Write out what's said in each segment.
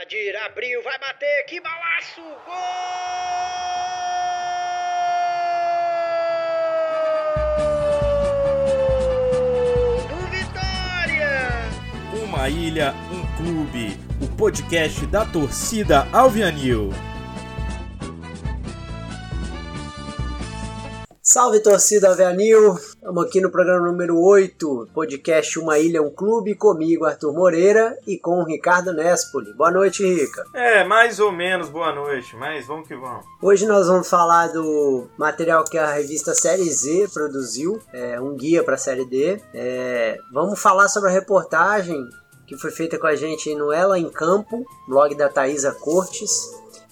Adir abriu, vai bater, que balaço! Gol! Do Vitória! Uma ilha, um clube. O podcast da torcida Alvianil. Salve torcida Avenil! Estamos aqui no programa número 8, podcast Uma Ilha, um Clube, comigo Arthur Moreira e com o Ricardo Nespoli. Boa noite, Rica. É, mais ou menos boa noite, mas vamos que vamos. Hoje nós vamos falar do material que a revista Série Z produziu, é, um guia para a Série D. É, vamos falar sobre a reportagem que foi feita com a gente no Ela em Campo, blog da Thaisa Cortes.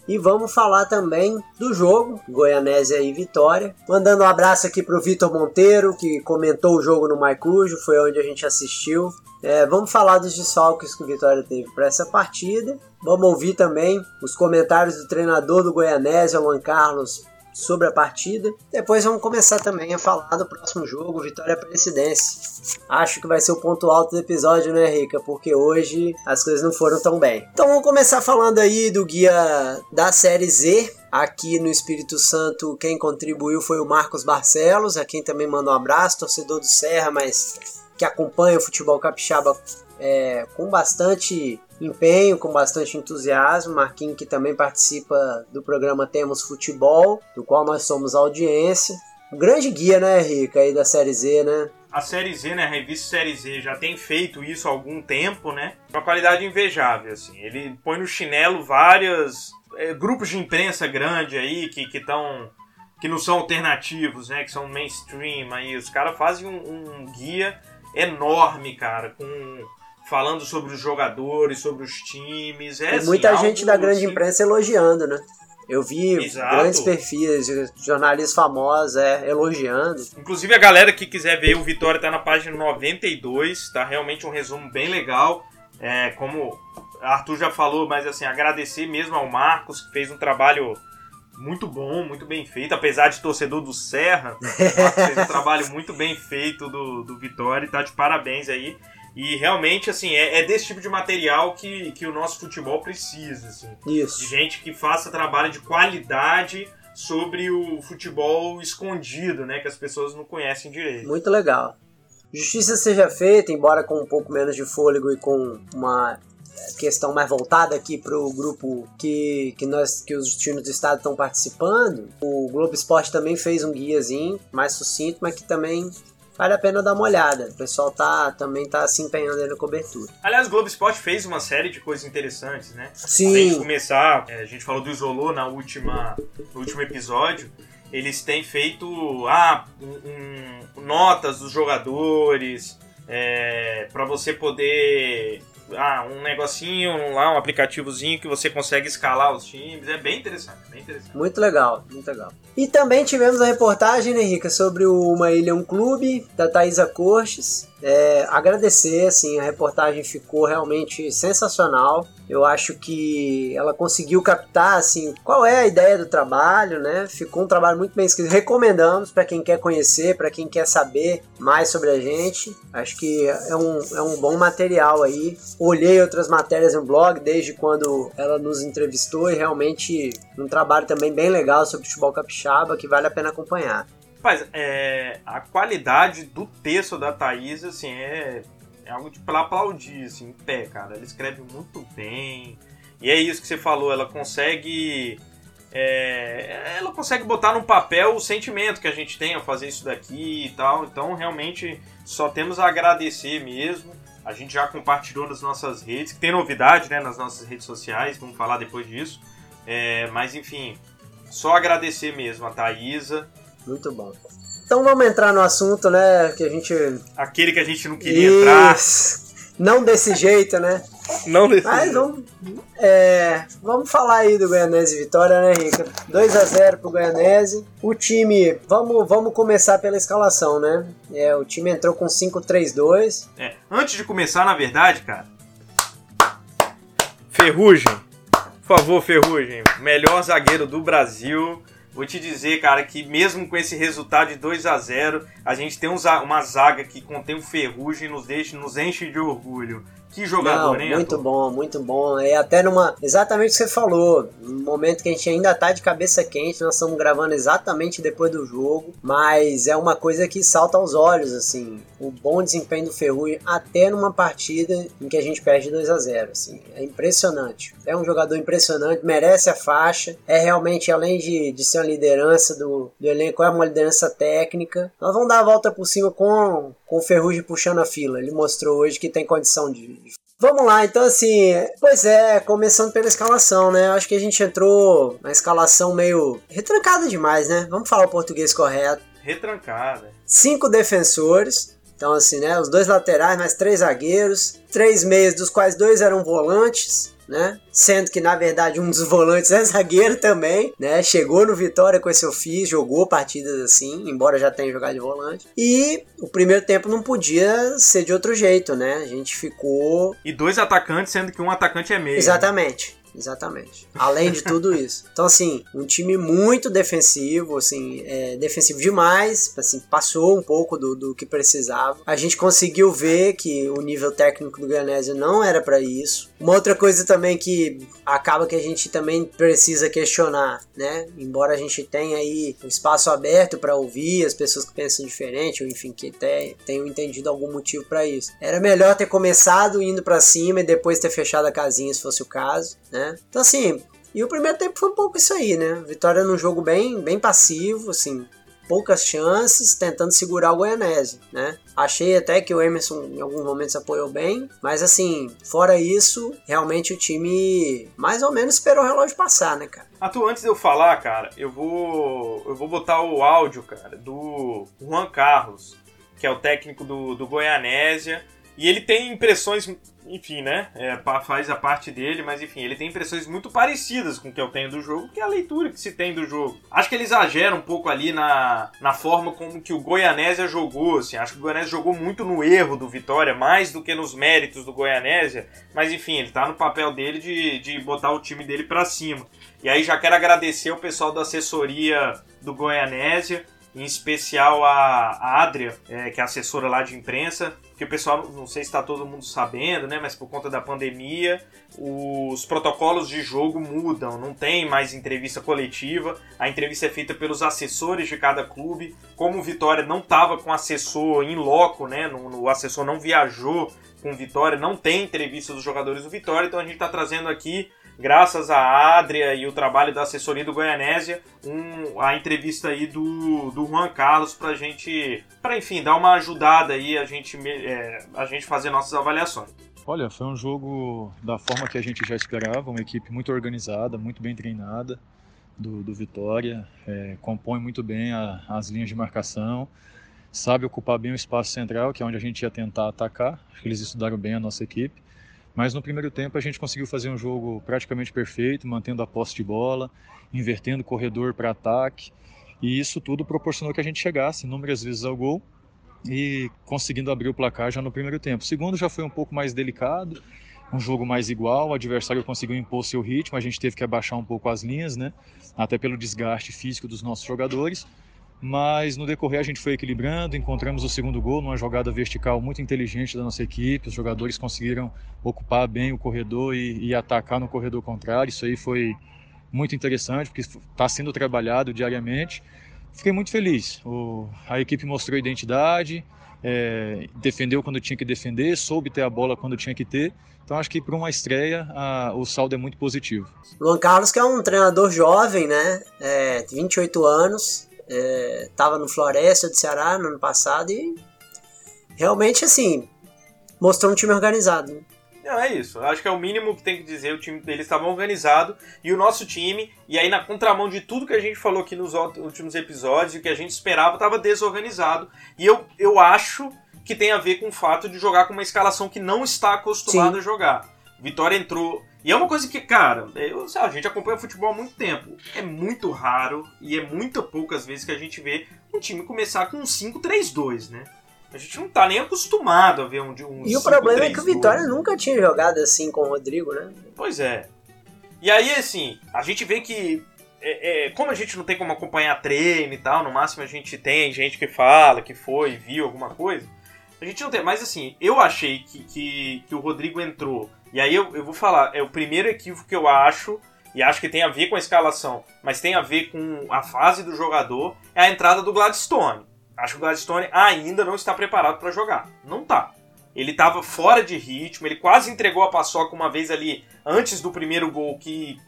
E vamos falar também do jogo, Goianésia e Vitória. Mandando um abraço aqui pro Vitor Monteiro, que comentou o jogo no Maicujo, foi onde a gente assistiu. É, vamos falar dos desfalques que o Vitória teve para essa partida. Vamos ouvir também os comentários do treinador do Goianésia, Juan Carlos, sobre a partida. Depois vamos começar também a falar do próximo jogo, Vitória Aparecidense. Acho que vai ser o ponto alto do episódio, né, Rica? Porque hoje as coisas não foram tão bem. Então vamos começar falando aí do guia da Série Z. Aqui no Espírito Santo, quem contribuiu foi o Marcos Barcelos, a quem também manda um abraço, torcedor do Serra, mas que acompanha o futebol capixaba é, com bastante empenho, com bastante entusiasmo. Marquinhos que também participa do programa Temos Futebol, do qual nós somos audiência. Um grande guia, né, Rica, aí da Série Z, né? A Série Z, né, a revista Série Z já tem feito isso há algum tempo, né? Uma qualidade invejável, assim. Ele põe no chinelo vários é, grupos de imprensa grande aí que estão que não são alternativos, né, que são mainstream aí. Os caras fazem um, um guia enorme, cara, com falando sobre os jogadores, sobre os times. É, assim, muita gente da grande assim, imprensa elogiando, né? Eu vi Exato. grandes perfis, de jornalistas famosos é, elogiando. Inclusive a galera que quiser ver o Vitória tá na página 92, tá realmente um resumo bem legal. É, como Arthur já falou, mas assim, agradecer mesmo ao Marcos, que fez um trabalho muito bom, muito bem feito, apesar de torcedor do Serra, o Marcos fez um trabalho muito bem feito do, do Vitória e tá de parabéns aí. E realmente, assim, é, é desse tipo de material que, que o nosso futebol precisa, assim. De Isso. gente que faça trabalho de qualidade sobre o futebol escondido, né? Que as pessoas não conhecem direito. Muito legal. Justiça seja feita, embora com um pouco menos de fôlego e com uma questão mais voltada aqui para o grupo que, que, nós, que os times do estado estão participando. O Globo Esporte também fez um guiazinho mais sucinto, mas que também vale a pena dar uma olhada. O pessoal tá, também tá se empenhando aí na cobertura. Aliás, o Globo Esporte fez uma série de coisas interessantes, né? Sim. Além de começar, é, a gente falou do Isolô na última, no último episódio. Eles têm feito ah, um- um- notas dos jogadores é, para você poder. Ah, um negocinho lá, um aplicativozinho que você consegue escalar os times. É bem interessante, bem interessante. Muito legal, muito legal. E também tivemos a reportagem, né, Rica, sobre o Uma Ilha um Clube, da Thaisa Cortes. É, agradecer, assim, a reportagem ficou realmente sensacional. Eu acho que ela conseguiu captar, assim, qual é a ideia do trabalho, né? Ficou um trabalho muito bem escrito. Recomendamos para quem quer conhecer, para quem quer saber mais sobre a gente. Acho que é um, é um bom material aí. Olhei outras matérias no blog desde quando ela nos entrevistou e realmente um trabalho também bem legal sobre futebol capixaba que vale a pena acompanhar. Rapaz, é, a qualidade do texto da Thaís, assim, é, é algo de pra aplaudir, assim, em pé, cara. Ela escreve muito bem. E é isso que você falou, ela consegue. é, ela consegue botar no papel o sentimento que a gente tem ao fazer isso daqui e tal. Então, realmente, só temos a agradecer mesmo. A gente já compartilhou nas nossas redes, que tem novidade, né, nas nossas redes sociais, vamos falar depois disso. É, mas, enfim, só agradecer mesmo a Thaisa. Muito bom. Então vamos entrar no assunto, né? Que a gente. Aquele que a gente não queria entrar. Isso. Não desse jeito, né? Não desse Mas jeito. vamos, é, vamos falar aí do Goianese e Vitória, né, Rica? 2 a 0 pro Goianese. O time, vamos, vamos começar pela escalação, né? É, o time entrou com 5-3-2. É, antes de começar, na verdade, cara. Ferrugem. Por favor, Ferrugem. Melhor zagueiro do Brasil. Vou te dizer, cara, que mesmo com esse resultado de 2 a 0 a gente tem um uma zaga que contém o Ferrugem e nos, deixa, nos enche de orgulho. Que jogador, Não, hein? muito bom, muito bom. É até numa. Exatamente o que você falou. No momento que a gente ainda tá de cabeça quente, nós estamos gravando exatamente depois do jogo. Mas é uma coisa que salta aos olhos, assim. O bom desempenho do Ferrugem até numa partida em que a gente perde 2 a 0 assim. É impressionante. É um jogador impressionante, merece a faixa. É realmente, além de, de ser uma liderança do, do elenco, é uma liderança técnica. Nós vamos dar a volta por cima com, com o Ferrugem puxando a fila. Ele mostrou hoje que tem condição de, Vamos lá, então assim, pois é, começando pela escalação, né? Acho que a gente entrou na escalação meio retrancada demais, né? Vamos falar o português correto. Retrancada. Cinco defensores, então assim, né? Os dois laterais, mais três zagueiros, três meias, dos quais dois eram volantes. Né? Sendo que na verdade um dos volantes é zagueiro também, né? Chegou no Vitória com esse ofício, jogou partidas assim, embora já tenha jogado de volante. E o primeiro tempo não podia ser de outro jeito, né? A gente ficou E dois atacantes, sendo que um atacante é meio. Exatamente. Exatamente. Além de tudo isso. Então, assim, um time muito defensivo, assim, é, defensivo demais, assim, passou um pouco do, do que precisava. A gente conseguiu ver que o nível técnico do Granésio não era para isso. Uma outra coisa também que acaba que a gente também precisa questionar, né? Embora a gente tenha aí um espaço aberto para ouvir as pessoas que pensam diferente, ou enfim, que até tenham entendido algum motivo para isso. Era melhor ter começado indo para cima e depois ter fechado a casinha, se fosse o caso, né? Então, assim, e o primeiro tempo foi um pouco isso aí, né? Vitória num jogo bem, bem passivo, assim, poucas chances, tentando segurar o Goianese, né? Achei até que o Emerson em alguns momentos apoiou bem, mas assim, fora isso, realmente o time mais ou menos esperou o relógio passar, né, cara? Arthur, antes de eu falar, cara, eu vou. Eu vou botar o áudio, cara, do Juan Carlos, que é o técnico do, do Goianésia. E ele tem impressões, enfim, né? É, faz a parte dele, mas enfim, ele tem impressões muito parecidas com o que eu tenho do jogo, que é a leitura que se tem do jogo. Acho que ele exagera um pouco ali na, na forma como que o Goianésia jogou, assim. Acho que o Goianésia jogou muito no erro do Vitória, mais do que nos méritos do Goianésia. Mas enfim, ele tá no papel dele de, de botar o time dele pra cima. E aí já quero agradecer o pessoal da assessoria do Goianésia, em especial a, a Adria, é, que é assessora lá de imprensa, que o pessoal, não sei se está todo mundo sabendo, né, mas por conta da pandemia, os protocolos de jogo mudam, não tem mais entrevista coletiva, a entrevista é feita pelos assessores de cada clube. Como o Vitória não estava com assessor em loco, né, no, o assessor não viajou com o Vitória, não tem entrevista dos jogadores do Vitória, então a gente está trazendo aqui graças à Adria e o trabalho da assessoria do Goianésia, um, a entrevista aí do, do Juan Carlos pra gente, pra enfim, dar uma ajudada aí, a gente, é, a gente fazer nossas avaliações. Olha, foi um jogo da forma que a gente já esperava, uma equipe muito organizada, muito bem treinada do, do Vitória, é, compõe muito bem a- as linhas de marcação, sabe ocupar bem o espaço central, que é onde a gente ia tentar atacar. Acho que eles estudaram bem a nossa equipe. Mas no primeiro tempo a gente conseguiu fazer um jogo praticamente perfeito, mantendo a posse de bola, invertendo o corredor para ataque. E isso tudo proporcionou que a gente chegasse inúmeras vezes ao gol e conseguindo abrir o placar já no primeiro tempo. O segundo já foi um pouco mais delicado, um jogo mais igual, o adversário conseguiu impor seu ritmo, a gente teve que abaixar um pouco as linhas, né? Até pelo desgaste físico dos nossos jogadores. Mas no decorrer a gente foi equilibrando, encontramos o segundo gol numa jogada vertical muito inteligente da nossa equipe. Os jogadores conseguiram ocupar bem o corredor e, e atacar no corredor contrário. Isso aí foi muito interessante, porque está sendo trabalhado diariamente. Fiquei muito feliz. O, a equipe mostrou identidade, é, defendeu quando tinha que defender, soube ter a bola quando tinha que ter. Então acho que para uma estreia a, o saldo é muito positivo. Luan Carlos, que é um treinador jovem, né? É, 28 anos, é, tava no Floresta de Ceará no ano passado e realmente, assim, mostrou um time organizado. Não, é isso. Acho que é o mínimo que tem que dizer. O time deles estava organizado e o nosso time, e aí na contramão de tudo que a gente falou aqui nos últimos episódios, o que a gente esperava, estava desorganizado. E eu, eu acho que tem a ver com o fato de jogar com uma escalação que não está acostumado Sim. a jogar. Vitória entrou. E é uma coisa que, cara, eu, sabe, a gente acompanha futebol há muito tempo. É muito raro e é muito poucas vezes que a gente vê um time começar com um 5-3-2, né? A gente não tá nem acostumado a ver um, um E o problema é que o 5-3-2. Vitória nunca tinha jogado assim com o Rodrigo, né? Pois é. E aí, assim, a gente vê que. é, é, como a gente não tem como acompanhar treino e tal, no máximo a gente tem gente que fala, que foi, viu alguma coisa. A gente não tem, mas assim, eu achei que, que, que o Rodrigo entrou. E aí eu, eu vou falar, é o primeiro equívoco que eu acho, e acho que tem a ver com a escalação, mas tem a ver com a fase do jogador, é a entrada do Gladstone. Acho que o Gladstone ainda não está preparado para jogar. Não tá. Ele estava fora de ritmo, ele quase entregou a paçoca uma vez ali antes do primeiro gol, que,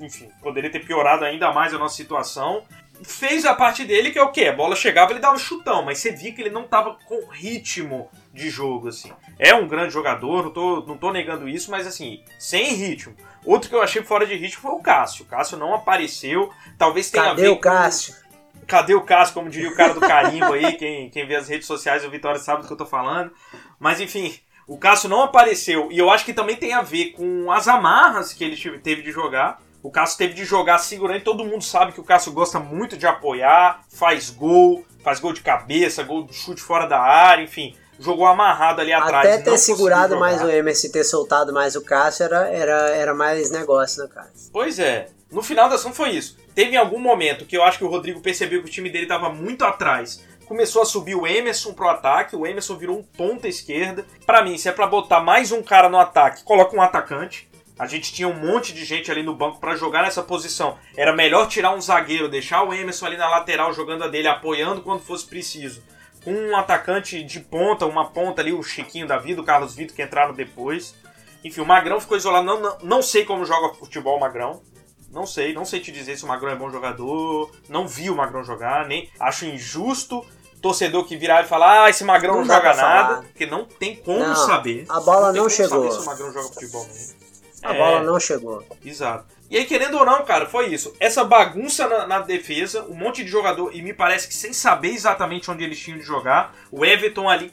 enfim, poderia ter piorado ainda mais a nossa situação fez a parte dele, que é o quê? A bola chegava, ele dava chutão, mas você via que ele não tava com ritmo de jogo, assim. É um grande jogador, não tô, não tô negando isso, mas assim, sem ritmo. Outro que eu achei fora de ritmo foi o Cássio. O Cássio não apareceu, talvez tenha Cadê a ver o Cássio? Com... Cadê o Cássio, como diria o cara do carimbo aí, quem, quem vê as redes sociais, o Vitória sabe do que eu tô falando. Mas enfim, o Cássio não apareceu, e eu acho que também tem a ver com as amarras que ele teve de jogar. O Cássio teve de jogar segurando, e todo mundo sabe que o Cássio gosta muito de apoiar, faz gol, faz gol de cabeça, gol de chute fora da área, enfim. Jogou amarrado ali atrás. Até ter segurado mais o Emerson e ter soltado mais o Cássio era, era, era mais negócio, né, cara? Pois é. No final da ação foi isso. Teve em algum momento que eu acho que o Rodrigo percebeu que o time dele estava muito atrás. Começou a subir o Emerson pro ataque, o Emerson virou um ponta esquerda. Para mim, se é para botar mais um cara no ataque, coloca um atacante. A gente tinha um monte de gente ali no banco para jogar nessa posição. Era melhor tirar um zagueiro, deixar o Emerson ali na lateral jogando a dele, apoiando quando fosse preciso. Com um atacante de ponta, uma ponta ali, o Chiquinho da vida, o Carlos Vitor que entraram depois. Enfim, o Magrão ficou isolado. Não, não, não sei como joga futebol o Magrão. Não sei, não sei te dizer se o Magrão é bom jogador. Não vi o Magrão jogar, nem acho injusto torcedor que virar e falar, ah, esse Magrão não, não joga nada, falar. porque não tem como não, saber. A bola não, não chegou. se o Magrão joga futebol mesmo. A é, bola não chegou. Exato. E aí, querendo ou não, cara, foi isso. Essa bagunça na, na, defesa, um monte de jogador, e me parece que sem saber exatamente onde eles tinham de jogar. O Everton ali,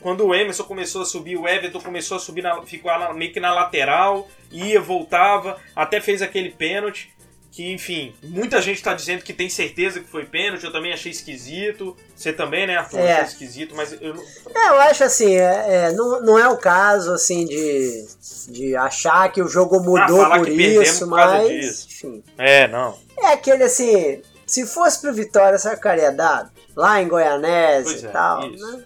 quando o Emerson começou a subir, o Everton começou a subir, na, ficou meio que na lateral, ia, voltava, até fez aquele pênalti que, enfim, muita gente está dizendo que tem certeza que foi pênalti, eu também achei esquisito. Você também, né, Arthur? É. Achei esquisito, mas eu não. É, eu acho assim, é, é, não, não é o caso, assim, de, de achar que o jogo mudou ah, por isso, por mas. Disso. Enfim. É, não. É aquele assim, se fosse pro Vitória, essa ficaria dado? Lá em Goianese pois e é, tal, né?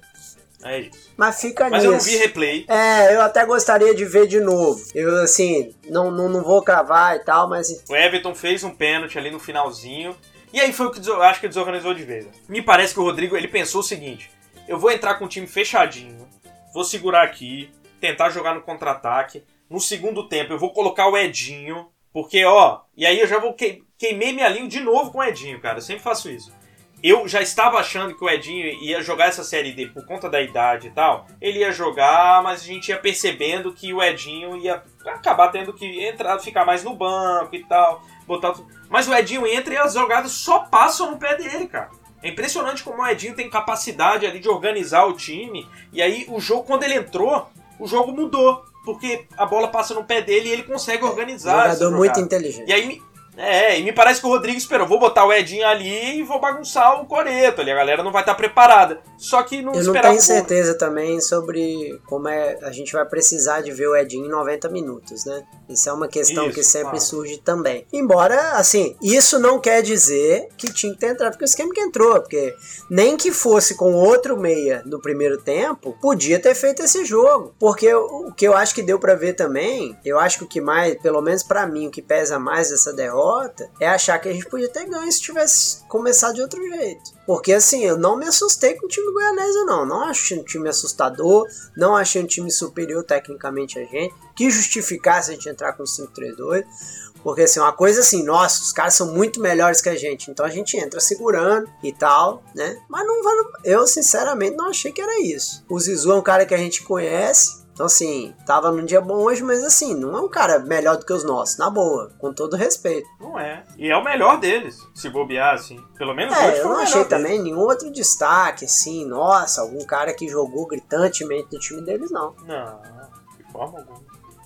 É isso. Mas fica Mas nisso. eu não vi replay. É, eu até gostaria de ver de novo. Eu, assim, não, não, não vou cravar e tal, mas. O Everton fez um pênalti ali no finalzinho. E aí foi o que eu acho que desorganizou de vez. Me parece que o Rodrigo ele pensou o seguinte: eu vou entrar com o time fechadinho, vou segurar aqui, tentar jogar no contra-ataque. No segundo tempo eu vou colocar o Edinho, porque ó, e aí eu já vou que, queimei minha linha de novo com o Edinho, cara. Eu sempre faço isso eu já estava achando que o Edinho ia jogar essa série D por conta da idade e tal. Ele ia jogar, mas a gente ia percebendo que o Edinho ia acabar tendo que entrar, ficar mais no banco e tal. Botar... Mas o Edinho entra e as jogadas só passam no pé dele, cara. É impressionante como o Edinho tem capacidade ali de organizar o time. E aí o jogo, quando ele entrou, o jogo mudou. Porque a bola passa no pé dele e ele consegue organizar. Jogador muito inteligente. E aí é, e me parece que o Rodrigo esperou. Vou botar o Edinho ali e vou bagunçar o Coreto ali. A galera não vai estar preparada. Só que não Eu não tenho certeza também sobre como é a gente vai precisar de ver o Edinho em 90 minutos, né? Isso é uma questão isso, que sempre claro. surge também. Embora, assim, isso não quer dizer que tinha que ter entrado porque o esquema que entrou. Porque nem que fosse com outro meia no primeiro tempo, podia ter feito esse jogo. Porque o que eu acho que deu para ver também, eu acho que o que mais, pelo menos para mim, o que pesa mais dessa derrota derrota é achar que a gente podia ter ganho se tivesse começado de outro jeito. Porque assim, eu não me assustei com o time goianese, não. Não achei um time assustador, não achei um time superior tecnicamente a gente, que justificasse a gente entrar com 5-3-2. Porque assim, uma coisa assim, nossa, os caras são muito melhores que a gente, então a gente entra segurando e tal, né? Mas não eu sinceramente não achei que era isso. O Zizu é um cara que a gente conhece, então, assim, tava num dia bom hoje, mas assim, não é um cara melhor do que os nossos, na boa, com todo respeito. Não é. E é o melhor deles, se bobear, assim. Pelo menos é, hoje eu não achei deles. também nenhum outro destaque, assim, nossa, algum cara que jogou gritantemente no time deles, não. Não, de forma alguma.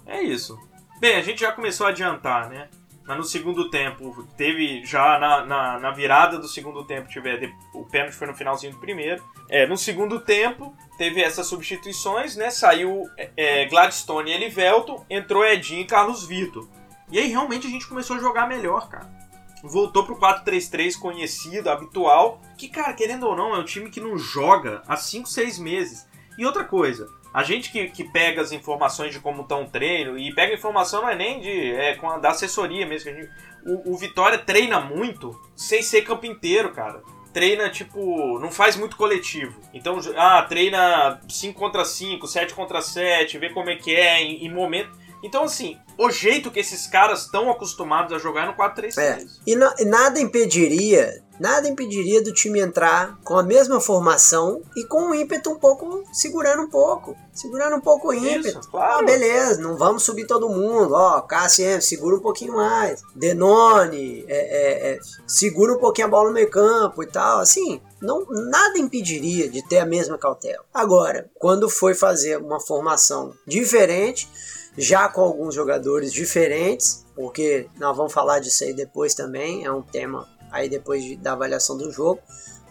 É isso. Bem, a gente já começou a adiantar, né? Mas no segundo tempo, teve já na, na, na virada do segundo tempo, tiver o pênalti foi no finalzinho do primeiro. É, no segundo tempo, teve essas substituições, né? Saiu é, é Gladstone e Elivelton, entrou Edinho e Carlos Vitor. E aí realmente a gente começou a jogar melhor, cara. Voltou pro 4-3-3 conhecido, habitual. Que, cara, querendo ou não, é um time que não joga há 5, 6 meses. E outra coisa, a gente que, que pega as informações de como está um treino, e pega informação não é nem de, é, com a, da assessoria mesmo. Gente, o, o Vitória treina muito sem ser campo inteiro, cara treina, tipo, não faz muito coletivo. Então, ah, treina 5 contra 5, 7 contra 7, vê como é que é em, em momento. Então, assim, o jeito que esses caras estão acostumados a jogar é no 4-3-3. É. E na, nada impediria Nada impediria do time entrar com a mesma formação e com o ímpeto um pouco segurando um pouco. Segurando um pouco o ímpeto. Isso, claro. Ah, beleza, não vamos subir todo mundo. Ó, Cassiano, segura um pouquinho mais. Denone, é, é, é, segura um pouquinho a bola no meio campo e tal. Assim, não, nada impediria de ter a mesma cautela. Agora, quando foi fazer uma formação diferente, já com alguns jogadores diferentes, porque nós vamos falar disso aí depois também, é um tema aí depois de, da avaliação do jogo.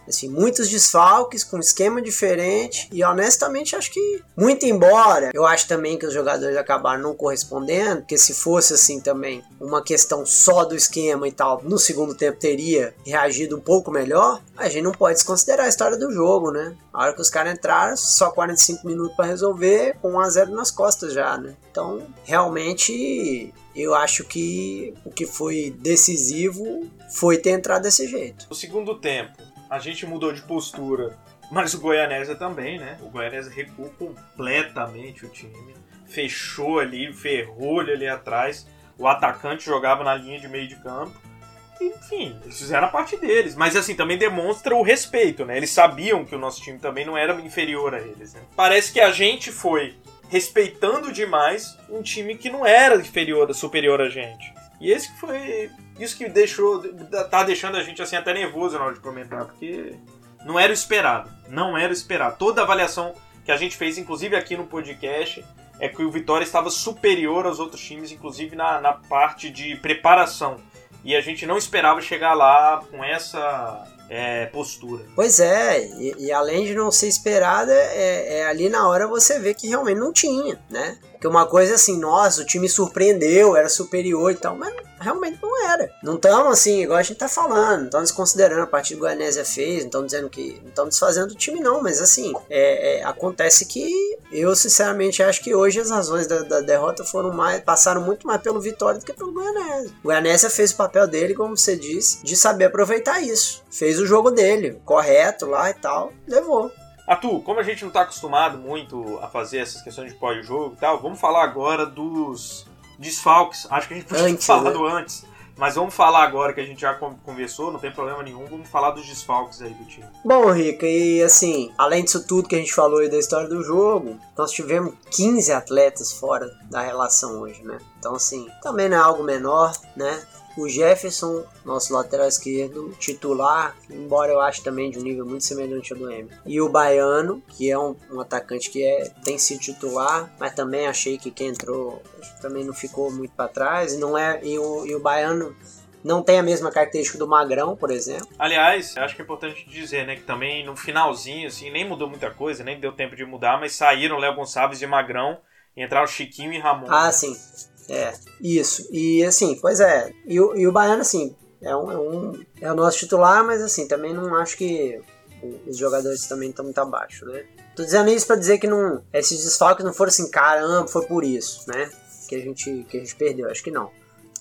Assim, muitos desfalques com esquema diferente e honestamente acho que muito embora eu acho também que os jogadores acabaram não correspondendo, porque se fosse assim também uma questão só do esquema e tal, no segundo tempo teria reagido um pouco melhor, a gente não pode desconsiderar a história do jogo, né? A hora que os caras entraram, só 45 minutos para resolver, com 1 a 0 nas costas já, né? Então, realmente eu acho que o que foi decisivo foi ter entrado desse jeito. No segundo tempo, a gente mudou de postura, mas o Goianésia também, né? O Goianésia recuou completamente o time, fechou ali, ferrou ali atrás. O atacante jogava na linha de meio de campo. Enfim, eles fizeram a parte deles. Mas assim, também demonstra o respeito, né? Eles sabiam que o nosso time também não era inferior a eles. Né? Parece que a gente foi respeitando demais um time que não era inferior, superior a gente. E esse que foi. Isso que deixou. tá deixando a gente assim até nervoso na hora de comentar, porque não era o esperado. Não era o esperado. Toda avaliação que a gente fez, inclusive aqui no podcast, é que o Vitória estava superior aos outros times, inclusive na, na parte de preparação. E a gente não esperava chegar lá com essa é, postura. Pois é, e, e, além de não ser esperada, é, é, ali na hora você vê que realmente não tinha, né? Porque uma coisa assim, nossa, o time surpreendeu, era superior e tal, mas realmente não era. Não estamos assim, igual a gente tá falando, não estamos considerando a partida que o Goianésia fez, não estamos dizendo que. não estamos desfazendo o time, não, mas assim, é, é, acontece que eu sinceramente acho que hoje as razões da, da, derrota foram mais. passaram muito mais pelo Vitória do que pelo Goianésia. O Goianésia fez o papel dele, como você disse, de saber aproveitar isso. Fez o jogo dele, correto lá e tal, levou. Atu, como a gente não está acostumado muito a fazer essas questões de pós-jogo e tal, vamos falar agora dos desfalques. Acho que a gente podia ter falado né? antes. Mas vamos falar agora que a gente já conversou, não tem problema nenhum, vamos falar dos desfalques aí do time. Bom, Rica, e assim, além disso tudo que a gente falou aí da história do jogo, nós tivemos 15 atletas fora da relação hoje, né? Então, assim, também não é algo menor, né? O Jefferson, nosso lateral esquerdo, titular, embora eu ache também de um nível muito semelhante ao do M. E o Baiano, que é um, um atacante que é, tem sido titular, mas também achei que quem entrou também não ficou muito para trás. E, não é, e, o, e o Baiano não tem a mesma característica do Magrão, por exemplo. Aliás, acho que é importante dizer, né, que também no finalzinho, assim, nem mudou muita coisa, nem deu tempo de mudar, mas saíram Léo Gonçalves e Magrão, e entraram Chiquinho e Ramon. Ah, né? sim. É, isso. E assim, pois é. E, e o Baiano, assim, é um, é um. É o nosso titular, mas assim, também não acho que os jogadores também estão muito abaixo, né? Tô dizendo isso para dizer que não, esses desfalques não foram assim, caramba, foi por isso, né? Que a gente, que a gente perdeu. Acho que não.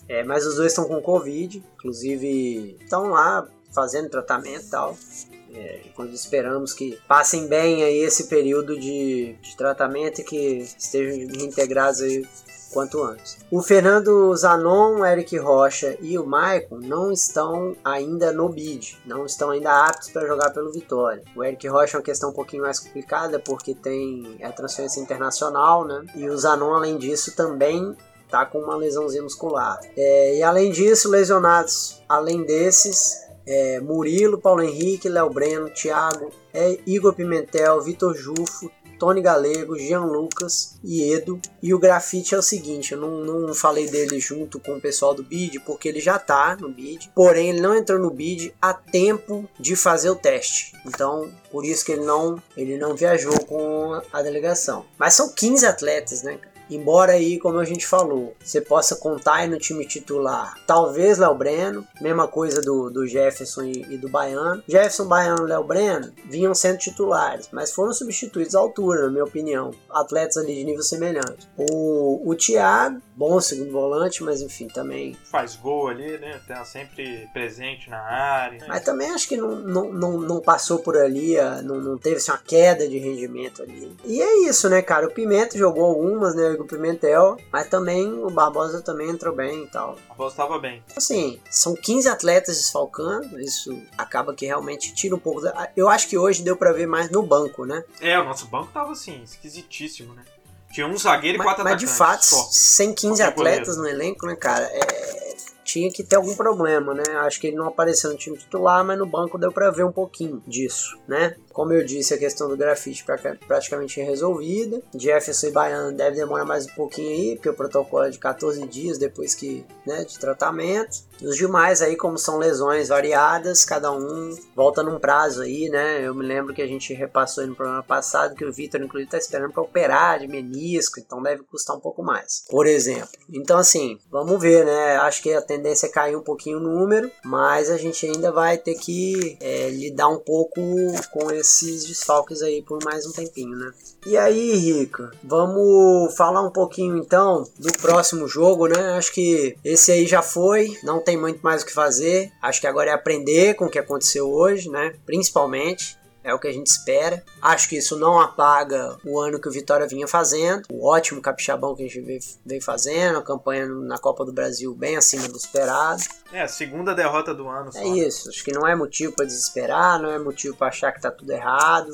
É, mas os dois estão com Covid, inclusive estão lá fazendo tratamento e tal. É, quando esperamos que passem bem aí esse período de, de tratamento e que estejam reintegrados aí quanto antes. O Fernando Zanon, Eric Rocha e o Maicon não estão ainda no bid, não estão ainda aptos para jogar pelo Vitória. O Eric Rocha é uma questão um pouquinho mais complicada porque tem a transferência internacional, né? E o Zanon, além disso, também tá com uma lesãozinha muscular. É, e além disso, lesionados, além desses, é, Murilo, Paulo Henrique, Léo Breno, Thiago, é, Igor Pimentel, Vitor Jufo, Tony Galego, Jean Lucas e Edo. E o grafite é o seguinte: eu não, não falei dele junto com o pessoal do BID, porque ele já tá no BID, porém ele não entrou no BID a tempo de fazer o teste. Então, por isso que ele não, ele não viajou com a delegação. Mas são 15 atletas, né? Embora aí, como a gente falou, você possa contar aí no time titular, talvez Léo Breno, mesma coisa do, do Jefferson e, e do Baiano. Jefferson, Baiano e Léo Breno vinham sendo titulares, mas foram substituídos à altura, na minha opinião. Atletas ali de nível semelhante. O, o Thiago, bom segundo volante, mas enfim, também. Faz gol ali, né? Tá sempre presente na área. Mas também acho que não, não, não, não passou por ali, não, não teve assim, uma queda de rendimento ali. E é isso, né, cara? O Pimenta jogou algumas, né? O Pimentel, mas também o Barbosa também entrou bem e tal. O Barbosa estava bem. Assim, são 15 atletas desfalcando, isso acaba que realmente tira um pouco. Da... Eu acho que hoje deu para ver mais no banco, né? É, o nosso banco tava assim, esquisitíssimo, né? Tinha um zagueiro mas, e quatro mas atacantes. Mas de fato, só. sem 15 atletas no elenco, né, cara? É, tinha que ter algum problema, né? Acho que ele não apareceu no time titular, mas no banco deu para ver um pouquinho disso, né? Como eu disse, a questão do grafite praticamente resolvida. Jefferson e Baiano deve demorar mais um pouquinho aí, porque o protocolo é de 14 dias depois que, né, de tratamento. Os demais aí, como são lesões variadas, cada um volta num prazo aí, né? Eu me lembro que a gente repassou no programa passado que o Vitor, inclusive, tá esperando para operar de menisco, então deve custar um pouco mais, por exemplo. Então, assim, vamos ver, né? Acho que a tendência é cair um pouquinho o número, mas a gente ainda vai ter que é, lidar um pouco com esses desfalques aí por mais um tempinho, né? E aí, Rico, vamos falar um pouquinho então do próximo jogo, né? Acho que esse aí já foi, não tem muito mais o que fazer. Acho que agora é aprender com o que aconteceu hoje, né? Principalmente. É o que a gente espera. Acho que isso não apaga o ano que o Vitória vinha fazendo. O ótimo capixabão que a gente veio fazendo. A campanha na Copa do Brasil bem acima do esperado. É, a segunda derrota do ano. Só. É isso. Acho que não é motivo para desesperar. Não é motivo para achar que tá tudo errado.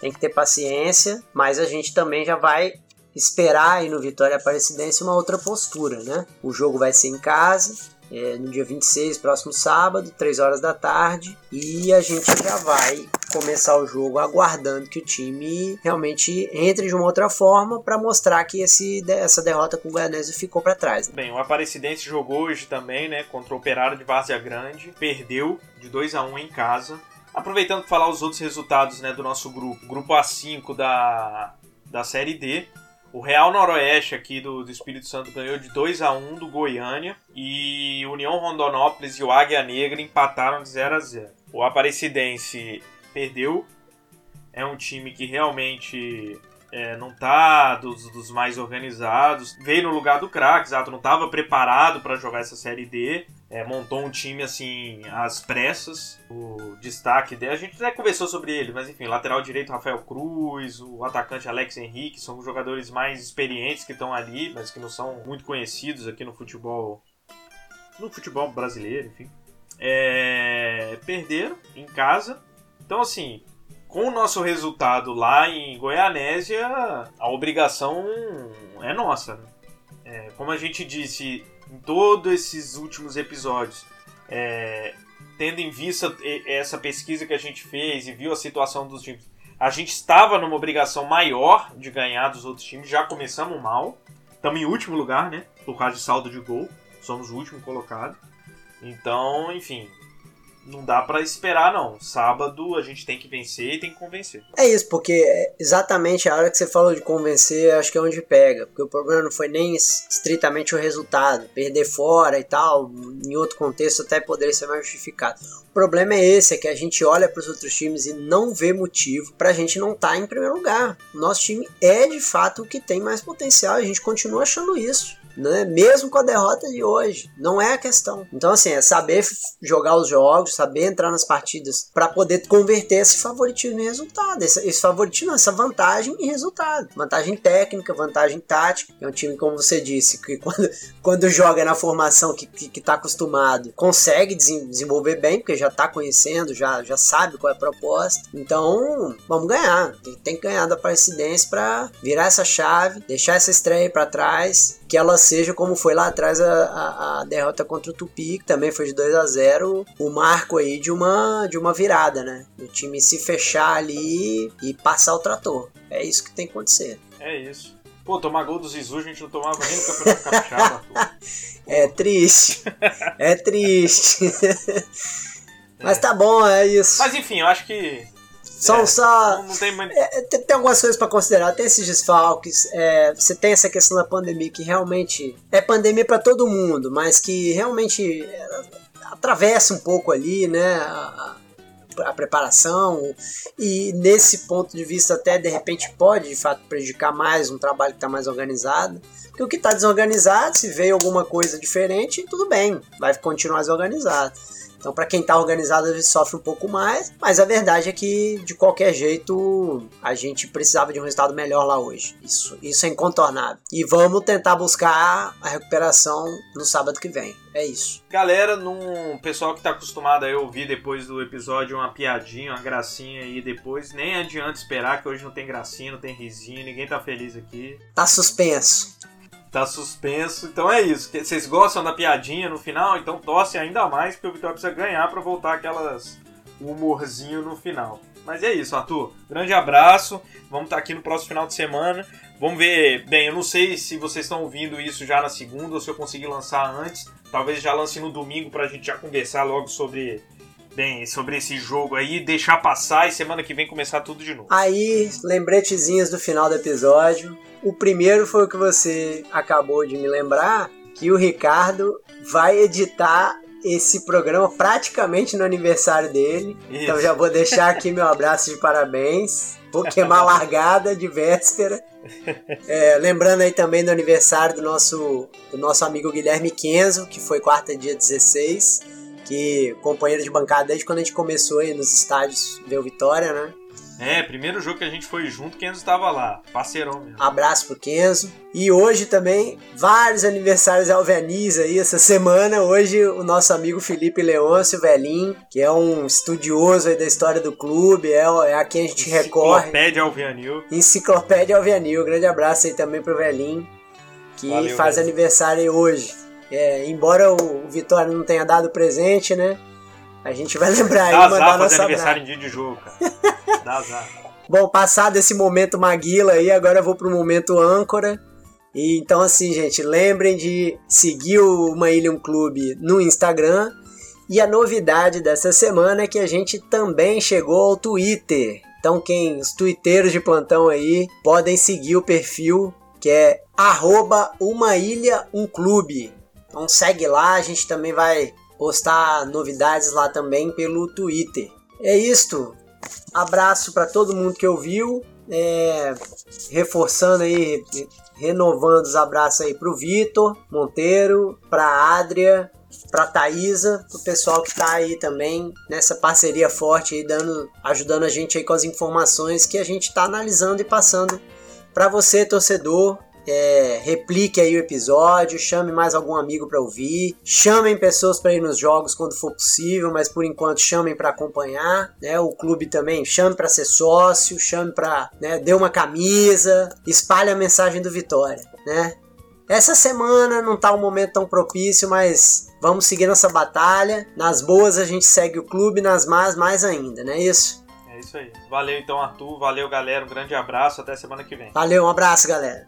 Tem que ter paciência. Mas a gente também já vai esperar aí no Vitória Aparecidense uma outra postura, né? O jogo vai ser em casa. É, no dia 26, próximo sábado, 3 horas da tarde, e a gente já vai começar o jogo aguardando que o time realmente entre de uma outra forma para mostrar que esse, essa derrota com o Goianese ficou para trás. Né? Bem, o Aparecidense jogou hoje também, né, contra o Operário de Várzea Grande, perdeu de 2 a 1 em casa. Aproveitando para falar os outros resultados, né, do nosso grupo, grupo A5 da da Série D, o Real Noroeste aqui do, do, Espírito Santo ganhou de 2 a 1 do Goiânia e União Rondonópolis e o Águia Negra empataram de 0 a 0. O Aparecidense perdeu, é um time que realmente é, não tá dos, dos, mais organizados. Veio no lugar do craque, exato, não estava preparado para jogar essa Série D. É, montou um time assim às pressas. O destaque dele, a gente até conversou sobre ele, mas enfim, lateral direito Rafael Cruz, o atacante Alex Henrique, são os jogadores mais experientes que estão ali, mas que não são muito conhecidos aqui no futebol no futebol brasileiro, enfim. É, perderam em casa. Então assim, com o nosso resultado lá em Goianésia, a obrigação é nossa. Né? É, como a gente disse em todos esses últimos episódios, é, tendo em vista essa pesquisa que a gente fez e viu a situação dos times, a gente estava numa obrigação maior de ganhar dos outros times, já começamos mal. Estamos em último lugar, né? Por causa de saldo de gol. Somos o último colocado. Então, enfim, não dá para esperar, não. Sábado a gente tem que vencer e tem que convencer. É isso, porque exatamente a hora que você falou de convencer, acho que é onde pega. Porque o problema não foi nem estritamente o resultado. Perder fora e tal, em outro contexto até poderia ser mais justificado. O problema é esse, é que a gente olha para os outros times e não vê motivo para a gente não estar tá em primeiro lugar. O nosso time é de fato o que tem mais potencial, a gente continua achando isso né? Mesmo com a derrota de hoje, não é a questão. Então assim, é saber jogar os jogos, saber entrar nas partidas para poder converter esse favoritismo em resultado, esse, esse favoritismo, essa vantagem em resultado, vantagem técnica, vantagem tática. É um time como você disse que quando, quando joga na formação que, que, que tá acostumado, consegue desenvolver bem porque já tá conhecendo, já já sabe qual é a proposta. Então, vamos ganhar. Tem, tem que ganhar da Aparecidense para virar essa chave, deixar essa estreia para trás que ela seja como foi lá atrás a, a, a, derrota contra o Tupi, que também foi de 2 a 0 o marco aí de uma, de uma virada, né? O time se fechar ali e passar o trator. É isso que tem que acontecer. É isso. Pô, tomar gol do Zizu a gente não tomava nem no Campeonato Capixaba. é triste. É triste. Mas tá bom, é isso. Mas enfim, eu acho que São É, só. Não, tem muito. É, tem, tem algumas coisas para considerar. Tem esses desfalques. é, você tem essa questão da pandemia que realmente é pandemia para todo mundo, mas que realmente é, atravessa um pouco ali, né? A, a preparação e nesse ponto de vista até de repente pode de fato prejudicar mais um trabalho que está mais organizado porque o que está desorganizado se veio alguma coisa diferente tudo bem vai continuar desorganizado então, para quem está organizado, às vezes sofre um pouco mais, mas a verdade é que, de qualquer jeito, a gente precisava de um resultado melhor lá hoje. Isso, isso é incontornável. E vamos tentar buscar a recuperação no sábado que vem. É isso. Galera, num pessoal que tá acostumado a ouvir depois do episódio uma piadinha, uma gracinha aí depois, nem adianta esperar que hoje não tem gracinha, não tem risinho, ninguém tá feliz aqui. Tá suspenso. Tá suspenso. Então é isso. Vocês gostam da piadinha no final? Então torce ainda mais, porque o Vitória precisa ganhar pra voltar aquelas o humorzinho no final. Mas é isso, Arthur. Grande abraço. Vamos estar aqui no próximo final de semana. Vamos ver. Bem, eu não sei se vocês estão ouvindo isso já na segunda ou se eu conseguir lançar antes. Talvez já lance no domingo pra gente já conversar logo sobre. Bem, sobre esse jogo aí, deixar passar e semana que vem começar tudo de novo. Aí, lembretezinhos do final do episódio. O primeiro foi o que você acabou de me lembrar, que o Ricardo vai editar esse programa praticamente no aniversário dele. Isso. Então já vou deixar aqui meu abraço de parabéns. Vou queimar a largada de véspera. É, lembrando aí também do aniversário do nosso, do nosso amigo Guilherme Kenzo, que foi quarta dia 16, que companheiro de bancada desde quando a gente começou aí nos estádios ver o Vitória, né? É, primeiro jogo que a gente foi junto, Kenzo estava lá. Parceirão mesmo. Abraço pro Kenzo. E hoje também, vários aniversários alvenis aí essa semana. Hoje o nosso amigo Felipe Leôncio Velhin, que é um estudioso aí da história do clube, é, é a quem a gente recorre. Enciclopédia Alvianil. Enciclopédia Alvianil. Grande abraço aí também pro Velhin, que Valeu, faz velho. aniversário aí hoje. É, embora o Vitória não tenha dado presente, né? A gente vai lembrar aí Dá mandar azar fazer aniversário em dia de jogo, cara. Dá azar. Bom, passado esse momento Maguila aí, agora eu vou pro momento âncora. E então assim, gente, lembrem de seguir o Maílium Clube no Instagram. E a novidade dessa semana é que a gente também chegou ao Twitter. Então quem, os twitteiros de plantão aí, podem seguir o perfil que é arroba uma ilha um clube. Então segue lá, a gente também vai postar novidades lá também pelo Twitter. É isto. Abraço para todo mundo que ouviu. É, reforçando aí, renovando os abraços aí pro Vitor Monteiro, pra Adria, pra Thaisa, pro pessoal que tá aí também nessa parceria forte aí, dando, ajudando a gente aí com as informações que a gente tá analisando e passando para você, torcedor. É, replique aí o episódio, chame mais algum amigo para ouvir, chamem pessoas para ir nos jogos quando for possível, mas por enquanto chamem para acompanhar, né? O clube também chame para ser sócio, chame para, né, dê uma camisa, espalhe a mensagem do Vitória, né? Essa semana não tá um momento tão propício, mas vamos seguir nossa batalha. Nas boas a gente segue o clube, nas más mais ainda, não é isso? É isso aí. Valeu então, Arthur. Valeu, galera. Um grande abraço. Até semana que vem. Valeu, um abraço, galera.